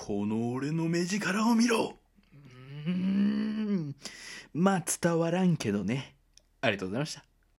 この俺の目力を見ろ。うーん。まあ伝わらんけどね。ありがとうございました。